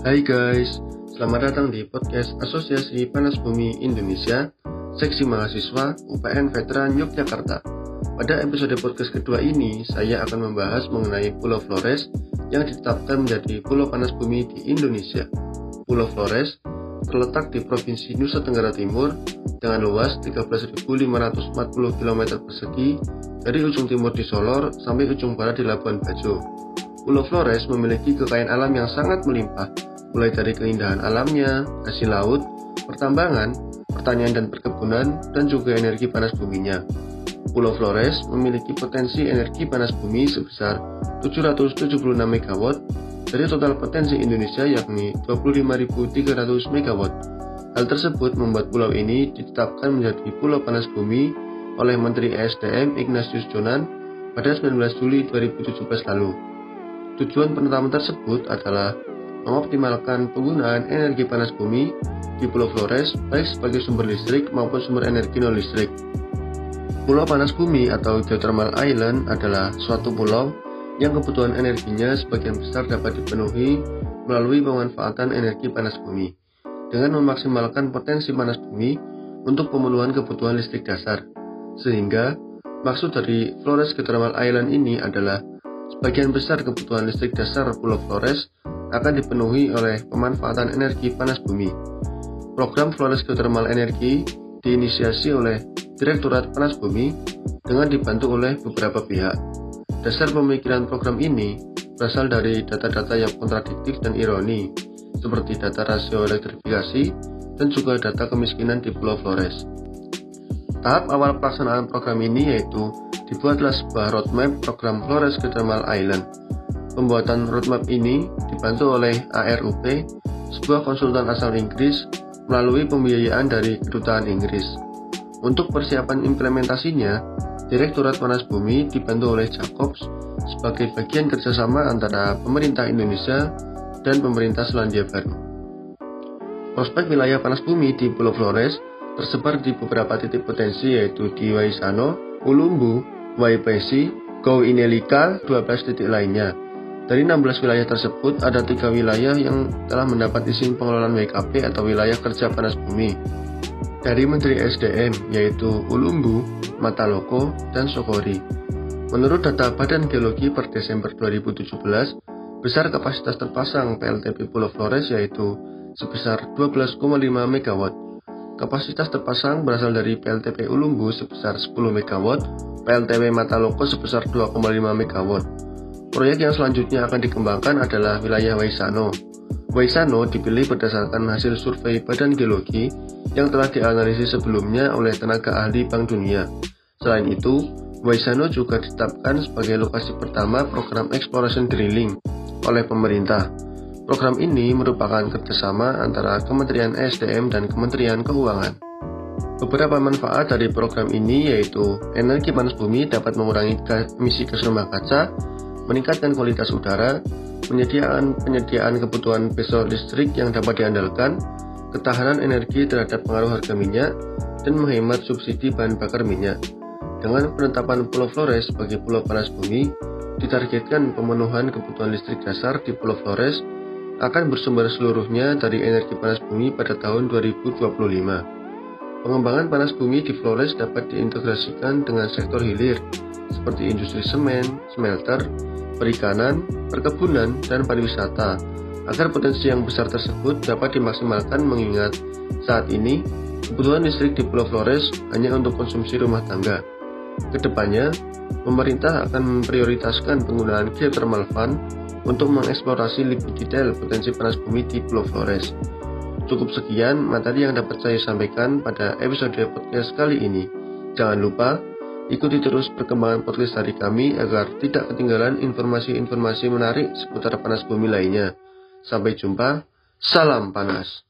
Hai guys, selamat datang di podcast Asosiasi Panas Bumi Indonesia, Seksi Mahasiswa UPN Veteran Yogyakarta. Pada episode podcast kedua ini, saya akan membahas mengenai Pulau Flores yang ditetapkan menjadi Pulau Panas Bumi di Indonesia. Pulau Flores terletak di Provinsi Nusa Tenggara Timur dengan luas 13.540 km persegi dari ujung timur di Solor sampai ujung barat di Labuan Bajo. Pulau Flores memiliki kekayaan alam yang sangat melimpah mulai dari keindahan alamnya, hasil laut, pertambangan, pertanian dan perkebunan, dan juga energi panas buminya. Pulau Flores memiliki potensi energi panas bumi sebesar 776 MW dari total potensi Indonesia yakni 25.300 MW. Hal tersebut membuat pulau ini ditetapkan menjadi pulau panas bumi oleh Menteri ESDM Ignatius Jonan pada 19 Juli 2017 lalu. Tujuan penetapan tersebut adalah mengoptimalkan penggunaan energi panas bumi di Pulau Flores baik sebagai sumber listrik maupun sumber energi non listrik. Pulau panas bumi atau geothermal island adalah suatu pulau yang kebutuhan energinya sebagian besar dapat dipenuhi melalui pemanfaatan energi panas bumi dengan memaksimalkan potensi panas bumi untuk pemenuhan kebutuhan listrik dasar. Sehingga maksud dari Flores Geothermal Island ini adalah sebagian besar kebutuhan listrik dasar Pulau Flores akan dipenuhi oleh pemanfaatan energi panas bumi. Program Flores Geothermal Energy diinisiasi oleh Direktorat Panas Bumi dengan dibantu oleh beberapa pihak. Dasar pemikiran program ini berasal dari data-data yang kontradiktif dan ironi, seperti data rasio elektrifikasi dan juga data kemiskinan di Pulau Flores. Tahap awal pelaksanaan program ini yaitu dibuatlah sebuah roadmap program Flores Geothermal Island Pembuatan roadmap ini dibantu oleh ARUP, sebuah konsultan asal Inggris, melalui pembiayaan dari kedutaan Inggris. Untuk persiapan implementasinya, Direktorat Panas Bumi dibantu oleh Jacobs sebagai bagian kerjasama antara pemerintah Indonesia dan pemerintah Selandia Baru. Prospek wilayah panas bumi di Pulau Flores tersebar di beberapa titik potensi yaitu di Waisano, Ulumbu, Waipesi, Go Inelika, 12 titik lainnya. Dari 16 wilayah tersebut, ada tiga wilayah yang telah mendapat izin pengelolaan WKP atau wilayah kerja panas bumi dari Menteri SDM yaitu Ulumbu, Mataloko, dan Sokori. Menurut data Badan Geologi per Desember 2017, besar kapasitas terpasang PLTP Pulau Flores yaitu sebesar 12,5 MW. Kapasitas terpasang berasal dari PLTP Ulumbu sebesar 10 MW, PLTP Mataloko sebesar 2,5 MW. Proyek yang selanjutnya akan dikembangkan adalah wilayah Waisano. Waisano dipilih berdasarkan hasil survei Badan Geologi yang telah dianalisis sebelumnya oleh tenaga ahli Bank Dunia. Selain itu, Waisano juga ditetapkan sebagai lokasi pertama program exploration drilling oleh pemerintah. Program ini merupakan kerjasama antara Kementerian SDM dan Kementerian Keuangan. Beberapa manfaat dari program ini yaitu energi panas bumi dapat mengurangi emisi gas rumah kaca, meningkatkan kualitas udara, penyediaan penyediaan kebutuhan besok listrik yang dapat diandalkan, ketahanan energi terhadap pengaruh harga minyak, dan menghemat subsidi bahan bakar minyak. Dengan penetapan Pulau Flores sebagai pulau panas bumi, ditargetkan pemenuhan kebutuhan listrik dasar di Pulau Flores akan bersumber seluruhnya dari energi panas bumi pada tahun 2025. Pengembangan panas bumi di Flores dapat diintegrasikan dengan sektor hilir, seperti industri semen, smelter, perikanan, perkebunan, dan pariwisata agar potensi yang besar tersebut dapat dimaksimalkan mengingat saat ini kebutuhan listrik di Pulau Flores hanya untuk konsumsi rumah tangga. Ke depannya, pemerintah akan memprioritaskan penggunaan geothermal fund untuk mengeksplorasi lebih detail potensi panas bumi di Pulau Flores. Cukup sekian materi yang dapat saya sampaikan pada episode podcast kali ini. Jangan lupa Ikuti terus perkembangan podcast dari kami agar tidak ketinggalan informasi-informasi menarik seputar panas bumi lainnya. Sampai jumpa, salam panas.